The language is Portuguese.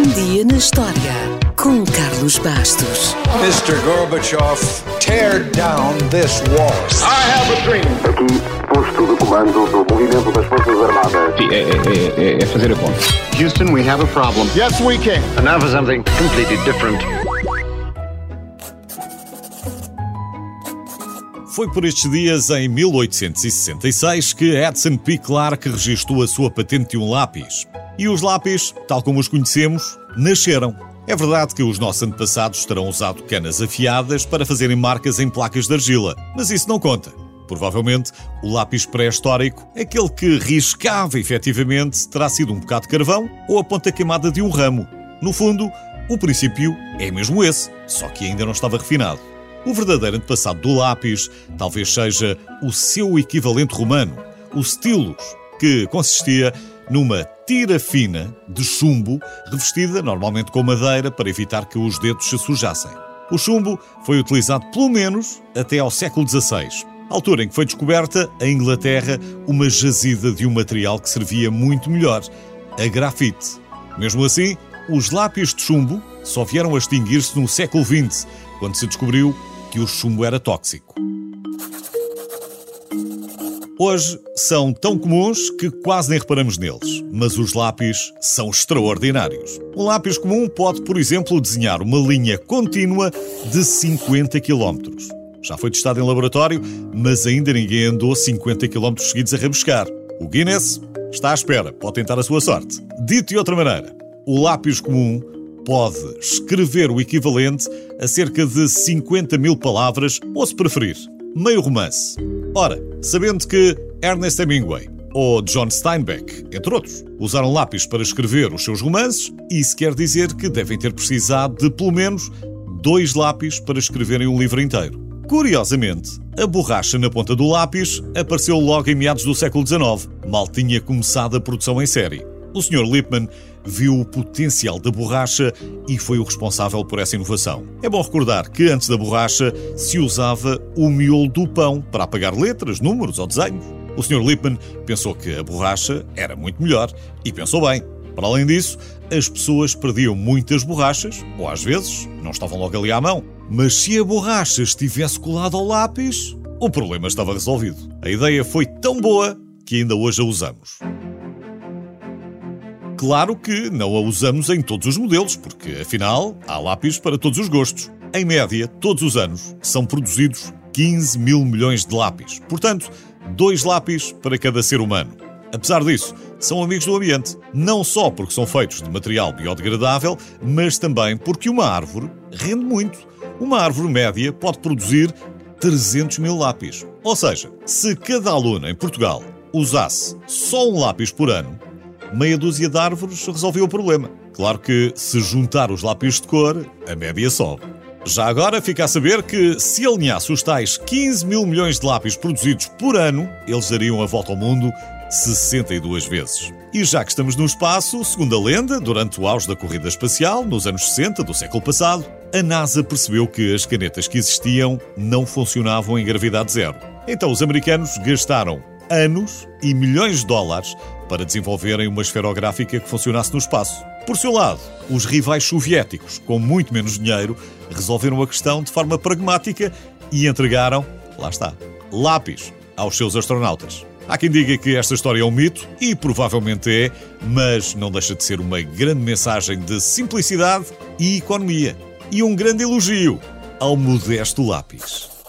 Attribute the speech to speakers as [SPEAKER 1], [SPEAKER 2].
[SPEAKER 1] Um dia na história com Carlos Bastos.
[SPEAKER 2] Mr. Gorbachev, tear down this wall.
[SPEAKER 3] I have a dream.
[SPEAKER 4] Aqui, posto de comando do movimento das Forças Armadas.
[SPEAKER 5] Sim, é, é- é- é fazer a conta.
[SPEAKER 4] Houston, we have a problem.
[SPEAKER 3] Yes, we can.
[SPEAKER 4] And now for something completely different.
[SPEAKER 6] Foi por estes dias, em 1866, que Edson P. Clark registrou a sua patente de um lápis. E os lápis, tal como os conhecemos, nasceram. É verdade que os nossos antepassados terão usado canas afiadas para fazerem marcas em placas de argila, mas isso não conta. Provavelmente, o lápis pré-histórico, aquele que riscava efetivamente, terá sido um bocado de carvão ou a ponta queimada de um ramo. No fundo, o princípio é mesmo esse, só que ainda não estava refinado. O verdadeiro antepassado do lápis talvez seja o seu equivalente romano, o stylus, que consistia numa tira fina de chumbo revestida normalmente com madeira para evitar que os dedos se sujassem. O chumbo foi utilizado pelo menos até ao século XVI, altura em que foi descoberta em Inglaterra uma jazida de um material que servia muito melhor, a grafite. Mesmo assim, os lápis de chumbo só vieram a extinguir-se no século XX, quando se descobriu que o chumbo era tóxico. Hoje são tão comuns que quase nem reparamos neles, mas os lápis são extraordinários. Um lápis comum pode, por exemplo, desenhar uma linha contínua de 50 km. Já foi testado em laboratório, mas ainda ninguém andou 50 km seguidos a rabiscar. O Guinness está à espera, pode tentar a sua sorte. Dito de outra maneira, o lápis comum pode escrever o equivalente a cerca de 50 mil palavras, ou se preferir, meio romance. Ora, sabendo que Ernest Hemingway ou John Steinbeck, entre outros, usaram lápis para escrever os seus romances, isso quer dizer que devem ter precisado de pelo menos dois lápis para escreverem um livro inteiro. Curiosamente, a borracha na ponta do lápis apareceu logo em meados do século XIX, mal tinha começado a produção em série. O Sr. Lippmann viu o potencial da borracha e foi o responsável por essa inovação. É bom recordar que antes da borracha se usava o miolo do pão para apagar letras, números ou desenhos. O Sr. Lippmann pensou que a borracha era muito melhor e pensou bem. Para além disso, as pessoas perdiam muitas borrachas, ou às vezes não estavam logo ali à mão. Mas se a borracha estivesse colada ao lápis, o problema estava resolvido. A ideia foi tão boa que ainda hoje a usamos. Claro que não a usamos em todos os modelos, porque afinal há lápis para todos os gostos. Em média, todos os anos são produzidos 15 mil milhões de lápis. Portanto, dois lápis para cada ser humano. Apesar disso, são amigos do ambiente, não só porque são feitos de material biodegradável, mas também porque uma árvore rende muito. Uma árvore média pode produzir 300 mil lápis. Ou seja, se cada aluno em Portugal usasse só um lápis por ano, meia dúzia de árvores resolveu o problema. Claro que, se juntar os lápis de cor, a média sobe. Já agora fica a saber que, se alinhasse os tais 15 mil milhões de lápis produzidos por ano, eles dariam a volta ao mundo 62 vezes. E já que estamos no espaço, segundo a lenda, durante o auge da corrida espacial, nos anos 60 do século passado, a NASA percebeu que as canetas que existiam não funcionavam em gravidade zero. Então os americanos gastaram anos e milhões de dólares para desenvolverem uma esferográfica que funcionasse no espaço. Por seu lado, os rivais soviéticos, com muito menos dinheiro, resolveram a questão de forma pragmática e entregaram, lá está, lápis aos seus astronautas. Há quem diga que esta história é um mito, e provavelmente é, mas não deixa de ser uma grande mensagem de simplicidade e economia. E um grande elogio ao modesto lápis.